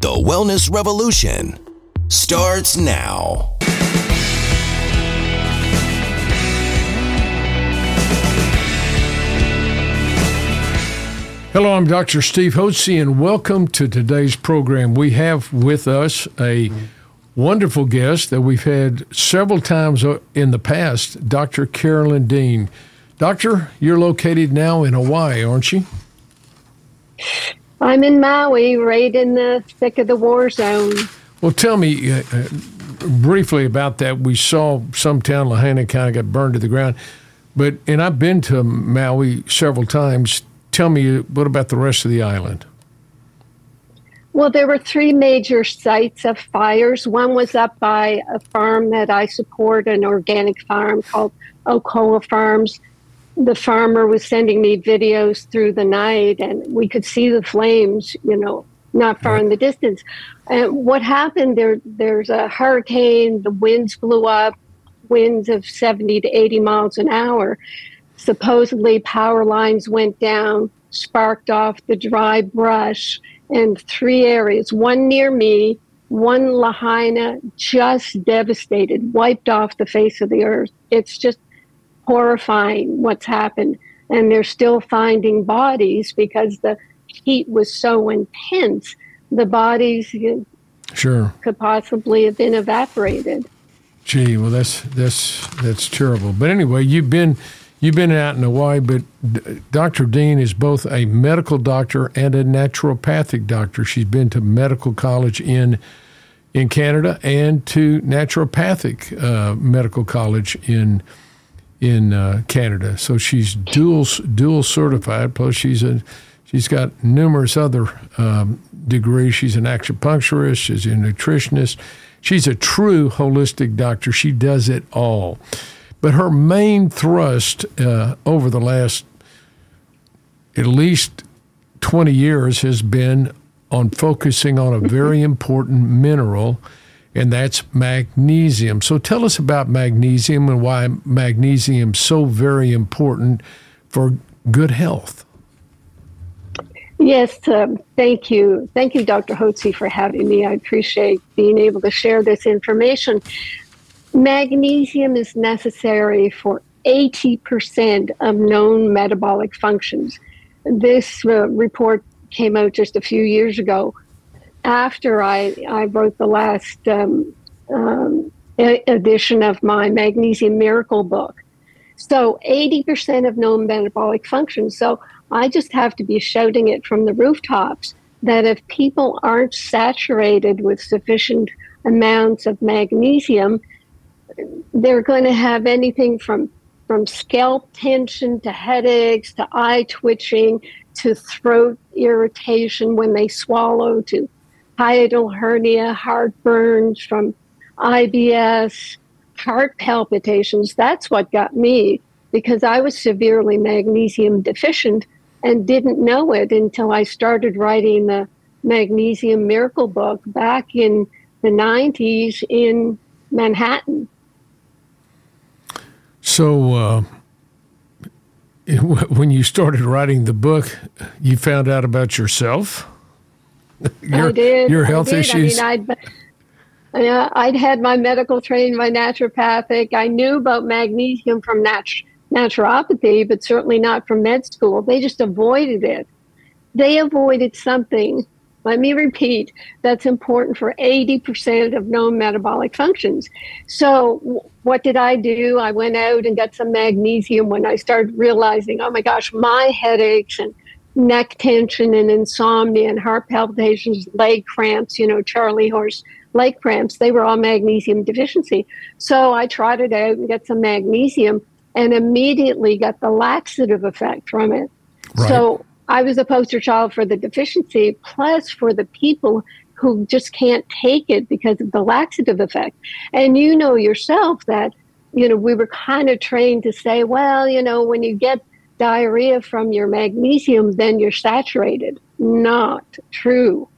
The Wellness Revolution starts now. Hello, I'm Dr. Steve Hotze, and welcome to today's program. We have with us a wonderful guest that we've had several times uh, in the past, Dr. Carolyn Dean. Doctor, you're located now in Hawaii, aren't you? I'm in Maui, right in the thick of the war zone. Well, tell me uh, uh, briefly about that. We saw some town, Lahaina, kind of got burned to the ground. But, and I've been to Maui several times. Tell me, what about the rest of the island? Well, there were three major sites of fires. One was up by a farm that I support, an organic farm called Okoa Farms the farmer was sending me videos through the night and we could see the flames, you know, not far in the distance. And what happened there there's a hurricane, the winds blew up, winds of 70 to 80 miles an hour. Supposedly power lines went down, sparked off the dry brush in three areas, one near me, one Lahaina, just devastated, wiped off the face of the earth. It's just horrifying what's happened. And they're still finding bodies because the heat was so intense. The bodies sure could possibly have been evaporated. Gee, well, that's that's that's terrible. But anyway, you've been you've been out in Hawaii, but Dr. Dean is both a medical doctor and a naturopathic doctor. She's been to medical college in in Canada and to naturopathic uh, medical college in in uh, Canada. So she's dual dual certified. Plus, she's a she's got numerous other um, degrees. She's an acupuncturist. She's a nutritionist. She's a true holistic doctor. She does it all. But her main thrust uh, over the last at least 20 years has been on focusing on a very important mineral and that's magnesium. So tell us about magnesium and why magnesium is so very important for good health. Yes, um, thank you. Thank you, Dr. Hotze, for having me. I appreciate being able to share this information. Magnesium is necessary for 80% of known metabolic functions. This uh, report came out just a few years ago after I, I wrote the last um, um, edition of my Magnesium Miracle book. So 80% of known metabolic functions. So I just have to be shouting it from the rooftops that if people aren't saturated with sufficient amounts of magnesium, they're going to have anything from from scalp tension to headaches to eye twitching to throat irritation when they swallow to hiatal hernia, heartburns from IBS, heart palpitations. That's what got me because I was severely magnesium deficient and didn't know it until I started writing the Magnesium Miracle book back in the 90s in Manhattan. So, uh, when you started writing the book, you found out about yourself? your, I did. Your health did. issues. I mean, I'd, I'd had my medical training, my naturopathic. I knew about magnesium from nat- naturopathy, but certainly not from med school. They just avoided it. They avoided something, let me repeat, that's important for 80% of known metabolic functions. So, what did I do? I went out and got some magnesium when I started realizing, oh my gosh, my headaches and neck tension and insomnia and heart palpitations, leg cramps, you know, Charlie horse leg cramps, they were all magnesium deficiency. So I tried it out and got some magnesium and immediately got the laxative effect from it. Right. So I was a poster child for the deficiency, plus for the people who just can't take it because of the laxative effect. And you know yourself that, you know, we were kind of trained to say, well, you know, when you get diarrhea from your magnesium, then you're saturated. Not true.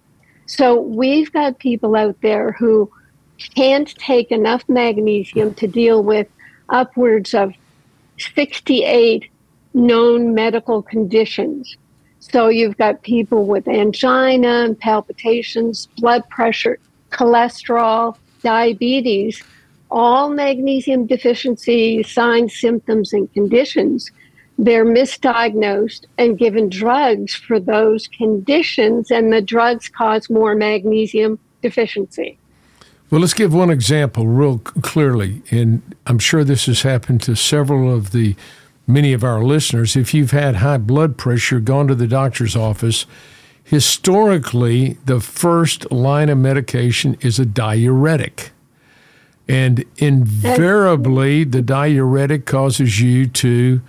So we've got people out there who can't take enough magnesium to deal with upwards of 68 known medical conditions. So you've got people with angina and palpitations, blood pressure, cholesterol, diabetes, all magnesium deficiency signs, symptoms, and conditions. They're misdiagnosed and given drugs for those conditions, and the drugs cause more magnesium deficiency. Well, let's give one example real clearly, and I'm sure this has happened to several of the many of our listeners. If you've had high blood pressure, gone to the doctor's office, historically, the first line of medication is a diuretic. And invariably, the diuretic causes you to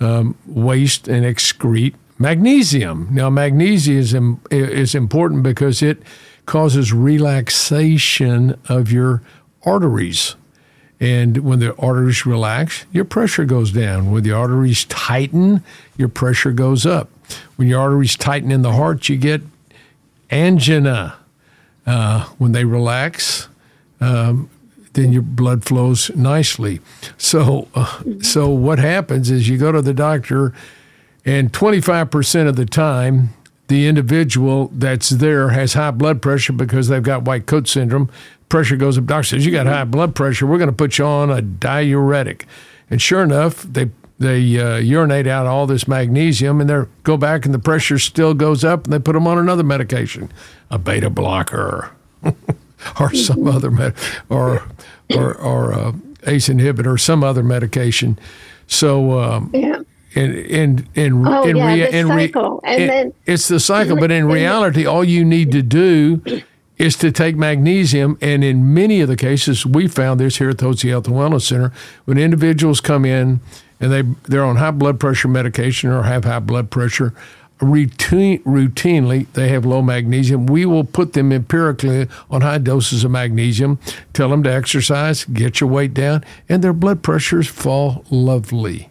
um, waste and excrete magnesium. Now, magnesium is, is important because it causes relaxation of your arteries. And when the arteries relax, your pressure goes down. When the arteries tighten, your pressure goes up. When your arteries tighten in the heart, you get angina. Uh, when they relax, um, then your blood flows nicely. So, uh, so what happens is you go to the doctor, and 25% of the time, the individual that's there has high blood pressure because they've got white coat syndrome. Pressure goes up. Doctor says you got high blood pressure. We're going to put you on a diuretic, and sure enough, they they uh, urinate out all this magnesium, and they go back, and the pressure still goes up, and they put them on another medication, a beta blocker, or some other med, or or or uh, ACE inhibitor, or some other medication. So um, yeah and and and oh, in, yeah, rea- the cycle. and, then it's the cycle. But in reality, all you need to do is to take magnesium. And in many of the cases, we found this here at the Hotze Health and Wellness Center when individuals come in and they they're on high blood pressure medication or have high blood pressure. Routine, routinely, they have low magnesium. We will put them empirically on high doses of magnesium, tell them to exercise, get your weight down, and their blood pressures fall lovely.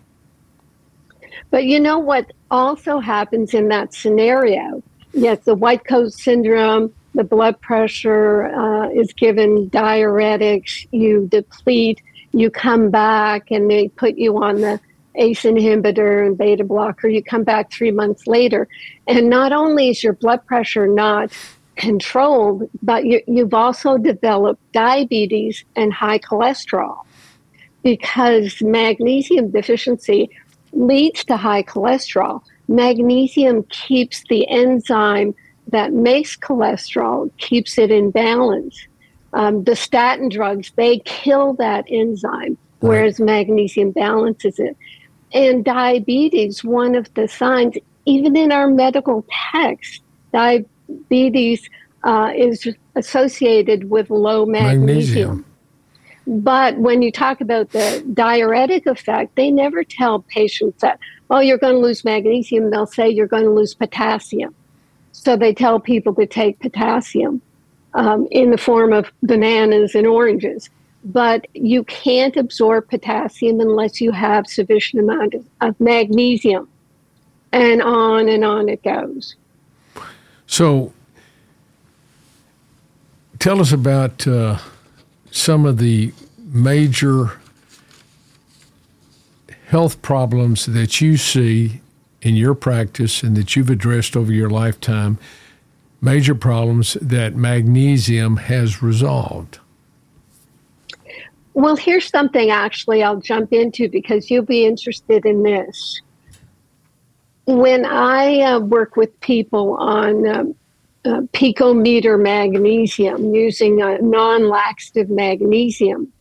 But you know what also happens in that scenario? Yes, the white coat syndrome, the blood pressure uh, is given diuretics, you deplete, you come back, and they put you on the ACE inhibitor and beta blocker. You come back three months later, and not only is your blood pressure not controlled, but you, you've also developed diabetes and high cholesterol because magnesium deficiency leads to high cholesterol. Magnesium keeps the enzyme that makes cholesterol, keeps it in balance. Um, the statin drugs, they kill that enzyme, whereas right. magnesium balances it. And diabetes, one of the signs, even in our medical text, diabetes uh, is associated with low magnesium. magnesium. But when you talk about the diuretic effect, they never tell patients that, oh, you're going to lose magnesium. They'll say you're going to lose potassium. So they tell people to take potassium um, in the form of bananas and oranges. But you can't absorb potassium unless you have sufficient amount of, of magnesium. And on and on it goes. So tell us about. Uh some of the major health problems that you see in your practice and that you've addressed over your lifetime, major problems that magnesium has resolved? Well, here's something actually I'll jump into because you'll be interested in this. When I uh, work with people on um, uh, picometer magnesium using a non laxative magnesium.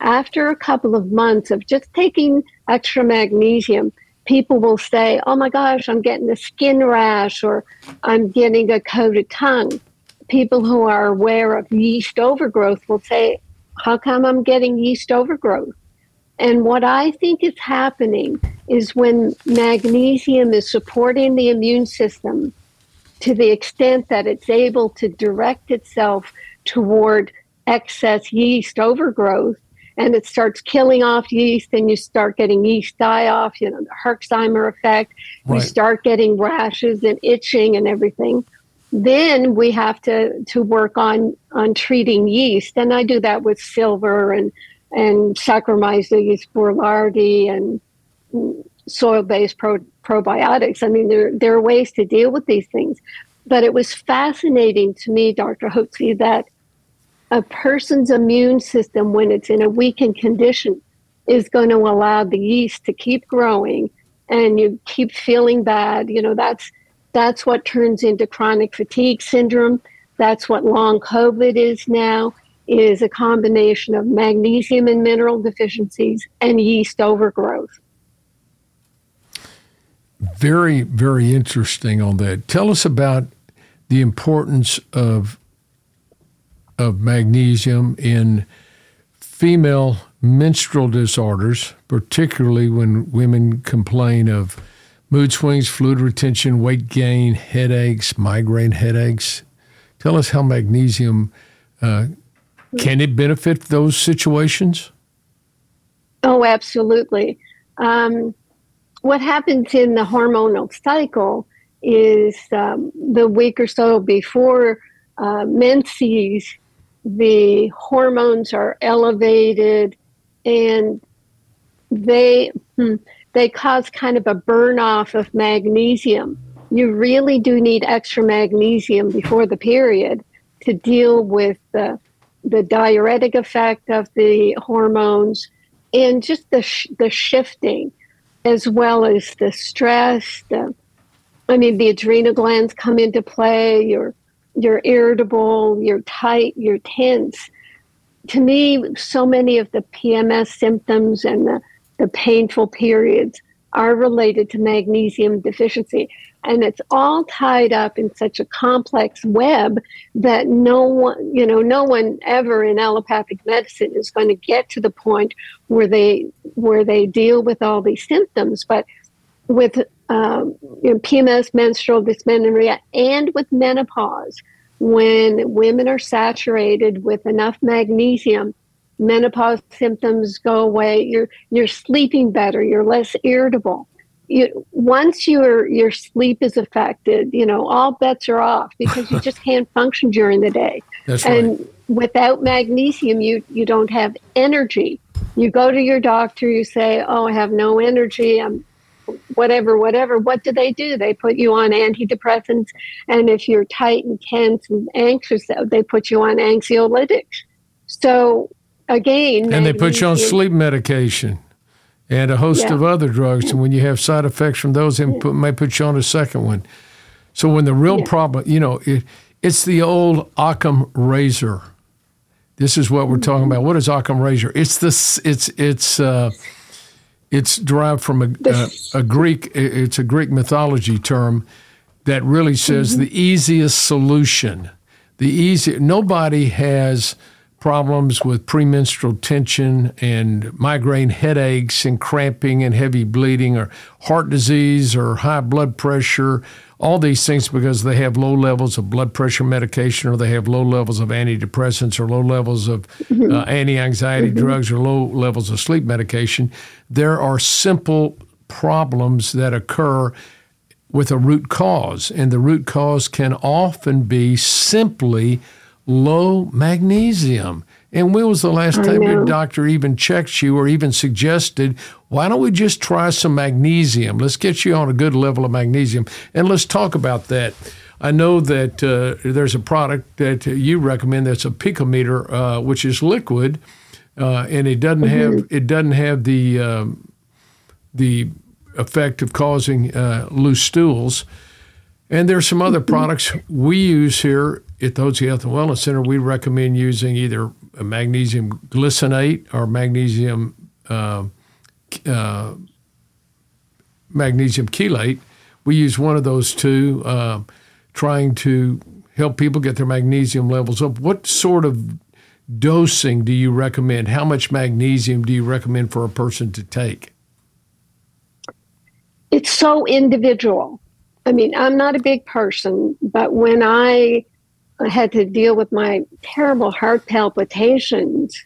After a couple of months of just taking extra magnesium, people will say, Oh my gosh, I'm getting a skin rash or I'm getting a coated tongue. People who are aware of yeast overgrowth will say, How come I'm getting yeast overgrowth? And what I think is happening is when magnesium is supporting the immune system, to the extent that it's able to direct itself toward excess yeast overgrowth and it starts killing off yeast and you start getting yeast die off, you know, the Herxheimer effect, right. you start getting rashes and itching and everything. Then we have to, to work on, on treating yeast. And I do that with silver and, and Saccharomyces boulardii and soil based pro- probiotics. I mean, there, there are ways to deal with these things. But it was fascinating to me, Dr. Hotze, that a person's immune system, when it's in a weakened condition, is going to allow the yeast to keep growing and you keep feeling bad. You know, that's that's what turns into chronic fatigue syndrome. That's what long COVID is now is a combination of magnesium and mineral deficiencies and yeast overgrowth. Very, very interesting on that. Tell us about the importance of of magnesium in female menstrual disorders, particularly when women complain of mood swings, fluid retention, weight gain, headaches, migraine headaches. Tell us how magnesium uh, can it benefit those situations? Oh, absolutely. Um, what happens in the hormonal cycle is um, the week or so before uh, menses, the hormones are elevated and they hmm, they cause kind of a burn off of magnesium. You really do need extra magnesium before the period to deal with the the diuretic effect of the hormones and just the sh- the shifting as well as the stress the I mean, the adrenal glands come into play. You're you're irritable. You're tight. You're tense. To me, so many of the PMS symptoms and the, the painful periods are related to magnesium deficiency. And it's all tied up in such a complex web that no one, you know, no one ever in allopathic medicine is going to get to the point where they where they deal with all these symptoms. But with um, you know, PMS, menstrual dysmenorrhea, and with menopause, when women are saturated with enough magnesium, menopause symptoms go away. You're you're sleeping better. You're less irritable. You, once your your sleep is affected, you know all bets are off because you just can't function during the day. That's and right. without magnesium, you you don't have energy. You go to your doctor. You say, "Oh, I have no energy. I'm whatever, whatever, what do they do? They put you on antidepressants. And if you're tight and tense and anxious, they put you on anxiolytics. So again, and they put you on sleep medication and a host Yeah. of other drugs. And when you have side effects from those, they put, may put you on a second one. So when the real Yeah. problem, you know, it, it's the old Occam razor. This is what we're talking about. What is Occam razor? It's this. It's it's uh, it's derived from a, a, a Greek. It's a Greek mythology term that really says the easiest solution. The easy. Nobody has problems with premenstrual tension and migraine headaches and cramping and heavy bleeding or heart disease or high blood pressure all these things because they have low levels of blood pressure medication or they have low levels of antidepressants or low levels of uh, anti-anxiety drugs or low levels of sleep medication. There are simple problems that occur with a root cause and the root cause can often be simply low magnesium and when was the last time your doctor even checked you or even suggested, why don't we just try some magnesium? Let's get you on a good level of magnesium and let's talk about that. I know that uh, there's a product that you recommend that's a picometer, uh, which is liquid, uh, and it doesn't have it doesn't have the um, the effect of causing uh, loose stools. And there's some other products we use here at the Hotze Health and Wellness Center. We recommend using either magnesium glycinate or magnesium uh, uh, magnesium chelate. We use one of those two, uh, trying to help people get their magnesium levels up. What sort of dosing do you recommend? How much magnesium do you recommend for a person to take? it's so individual. I mean, I'm not a big person, but when I had to deal with my terrible heart palpitations,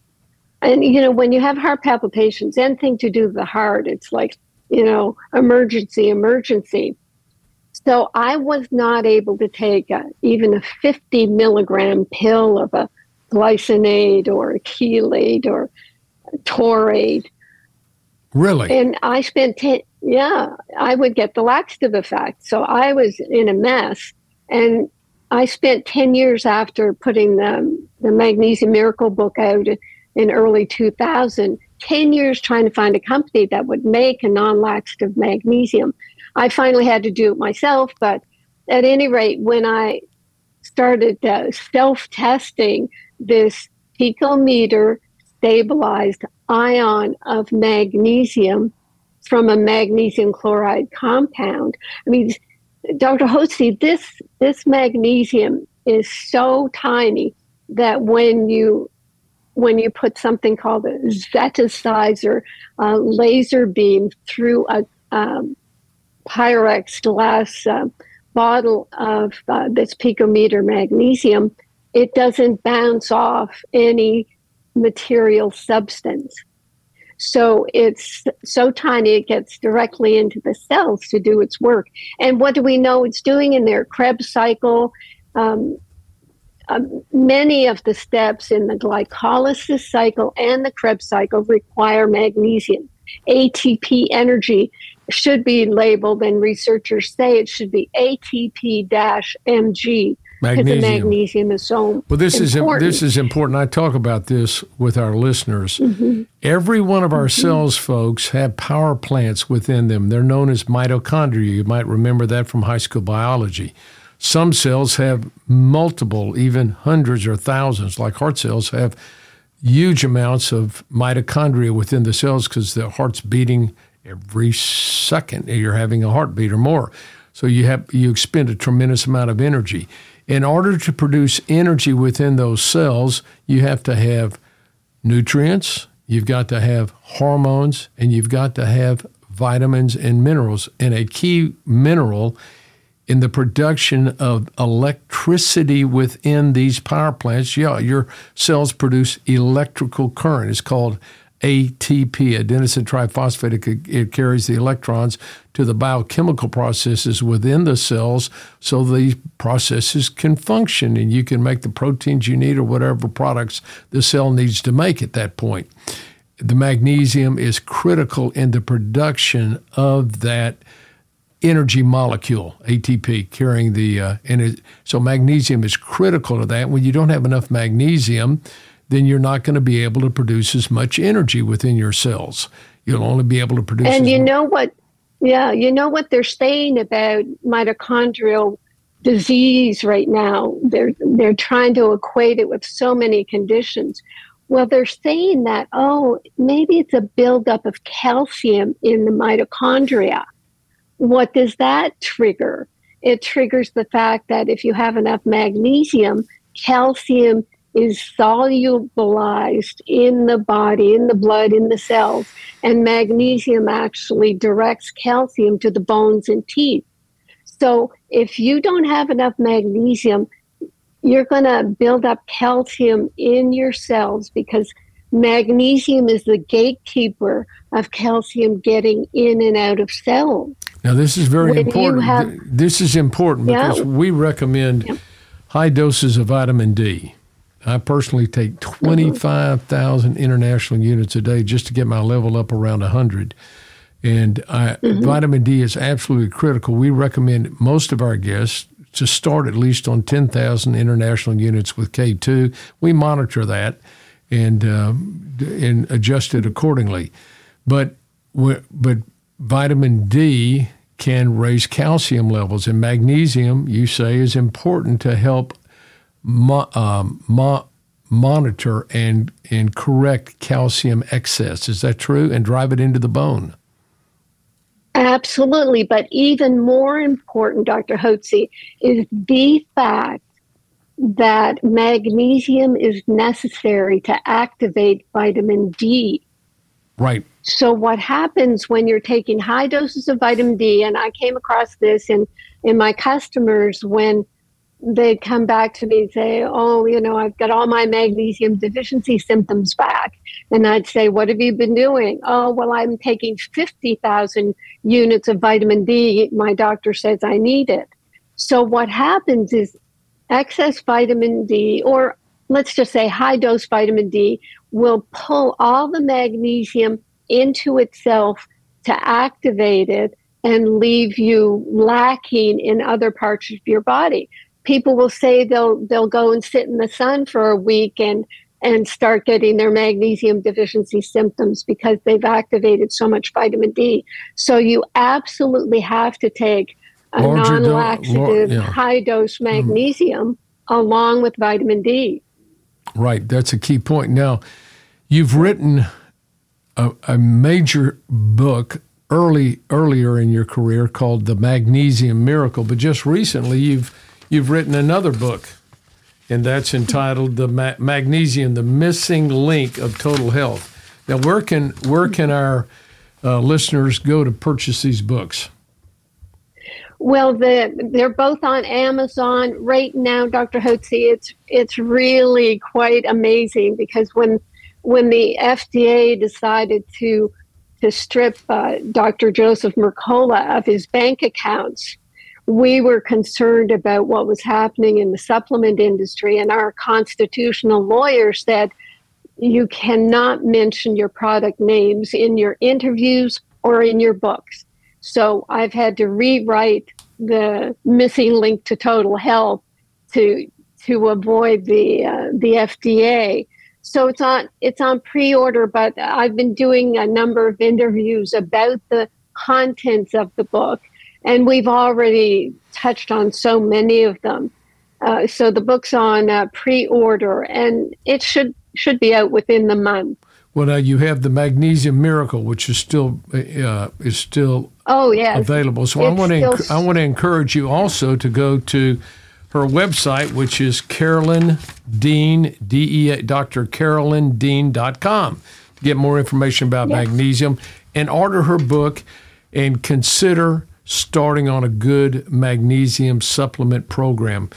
and you know, when you have heart palpitations, anything to do with the heart, it's like, you know, emergency, emergency. So I was not able to take a, even a 50 milligram pill of a glycinate or a chelate or a taurate Really? And I spent 10, yeah, I would get the laxative effect. So I was in a mess. And I spent 10 years after putting the, the Magnesium Miracle book out in early 2000, 10 years trying to find a company that would make a non laxative magnesium. I finally had to do it myself, but at any rate, when I started uh, self testing this picometer stabilized ion of magnesium from a magnesium chloride compound. I mean, Dr. Hotze, this this magnesium is so tiny that when you when you put something called a zetasizer uh, laser beam through a um, Pyrex glass uh, bottle of uh, this picometer magnesium, it doesn't bounce off any material substance. So it's so tiny, it gets directly into the cells to do its work. And what do we know it's doing in there? Krebs cycle. Um, um, many of the steps in the glycolysis cycle and the Krebs cycle require magnesium. ATP energy should be labeled, and researchers say it should be ATP MG Magnesium. The magnesium is so well. This important. is this is important. I talk about this with our listeners. Mm-hmm. Every one of our mm-hmm. cells, folks, have power plants within them. They're known as mitochondria. You might remember that from high school biology. Some cells have multiple, even hundreds or thousands, like heart cells have huge amounts of mitochondria within the cells because the heart's beating every second. You're having a heartbeat or more. So you have you expend a tremendous amount of energy in order to produce energy within those cells, you have to have nutrients, you've got to have hormones, and you've got to have vitamins and minerals. And a key mineral in the production of electricity within these power plants, yeah, your cells produce electrical current. It's called ATP, adenosine triphosphate. It, it, carries the electrons to the biochemical processes within the cells so these processes can function and you can make the proteins you need or whatever products the cell needs to make at that point. The magnesium is critical in the production of that energy molecule, ATP, carrying the, uh, and it, so magnesium is critical to that. When you don't have enough magnesium, then you're not going to be able to produce as much energy within your cells. You'll only be able to produce. And you know what? Yeah, you know what they're saying about mitochondrial disease right now. They're they're trying to equate it with so many conditions. Well, they're saying that oh, maybe it's a buildup of calcium in the mitochondria. What does that trigger? It triggers the fact that if you have enough magnesium, calcium is solubilized in the body, in the blood, in the cells, and magnesium actually directs calcium to the bones and teeth. So if you don't have enough magnesium, you're going to build up calcium in your cells because magnesium is the gatekeeper of calcium getting in and out of cells. Now, this is very when important. Have, this is important because yeah. we recommend yeah. high doses of vitamin D. I personally take 25,000 international units a day just to get my level up around 100. And I, mm-hmm. vitamin D is absolutely critical. We recommend most of our guests to start at least on 10,000 international units with K2. We monitor that and uh, and adjust it accordingly. But but vitamin D can raise calcium levels, and magnesium, you say, is important to help mo- um, mo- monitor and, and correct calcium excess. Is that true? And drive it into the bone. Absolutely. But even more important, Dr. Hotze, is the fact that magnesium is necessary to activate vitamin D. Right. So, what happens when you're taking high doses of vitamin D, and I came across this in, in my customers when they'd come back to me and say, Oh, you know, I've got all my magnesium deficiency symptoms back. And I'd say, What have you been doing? Oh, well, I'm taking 50,000 units of vitamin D. My doctor says I need it. So, what happens is excess vitamin D, or let's just say high dose vitamin D, will pull all the magnesium into itself to activate it and leave you lacking in other parts of your body. People will say they'll they'll go and sit in the sun for a week and and start getting their magnesium deficiency symptoms because they've activated so much vitamin D. So you absolutely have to take a non laxative, yeah. high dose mm. magnesium mm. along with vitamin D. Right. That's a key point. Now, you've written a, a major book early earlier in your career called The Magnesium Miracle, but just recently you've you've written another book and that's entitled "The Ma- Magnesium: The Missing Link of Total Health." Now, where can where can our uh, listeners go to purchase these books? Well, the, they're both on Amazon right now, Dr. Hotze. It's it's really quite amazing because when when the FDA decided to to strip uh, Dr. Joseph Mercola of his bank accounts, we were concerned about what was happening in the supplement industry, and our constitutional lawyer said you cannot mention your product names in your interviews or in your books. So I've had to rewrite the missing link to total health to to avoid the uh, the FDA. So it's on it's on pre-order, but I've been doing a number of interviews about the contents of the book and we've already touched on so many of them. Uh, so the book's on uh, pre-order, and it should should be out within the month. Well, now you have the Magnesium Miracle, which is still uh, is still oh yeah available. So it's I want to enc- I want to encourage you also to go to her website, which is Carolyn Dean D E Dr. Carolyn Dean.com to get more information about yes. magnesium and order her book and consider starting on a good magnesium supplement program.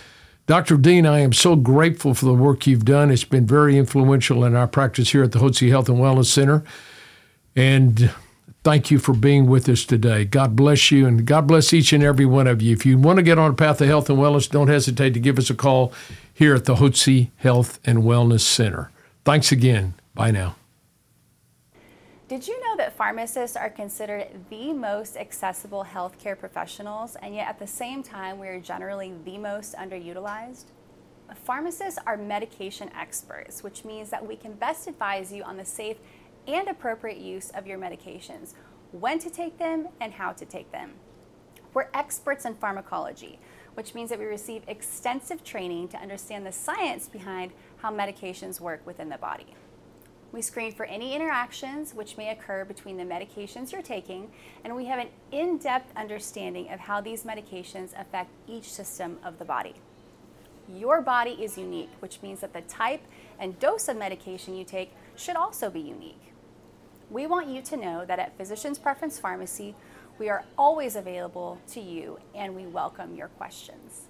Dr. Dean, I am so grateful for the work you've done. It's been very influential in our practice here at the Hotze Health and Wellness Center. And thank you for being with us today. God bless you, and God bless each and every one of you. If you want to get on a path of health and wellness, don't hesitate to give us a call here at the Hotze Health and Wellness Center. Thanks again. Bye now. Did you know that pharmacists are considered the most accessible healthcare professionals, and yet at the same time, we are generally the most underutilized? Pharmacists are medication experts, which means that we can best advise you on the safe and appropriate use of your medications, when to take them, and how to take them. We're experts in pharmacology, which means that we receive extensive training to understand the science behind how medications work within the body. We screen for any interactions which may occur between the medications you're taking, and we have an in depth understanding of how these medications affect each system of the body. Your body is unique, which means that the type and dose of medication you take should also be unique. We want you to know that at Physician's Preference Pharmacy, we are always available to you and we welcome your questions.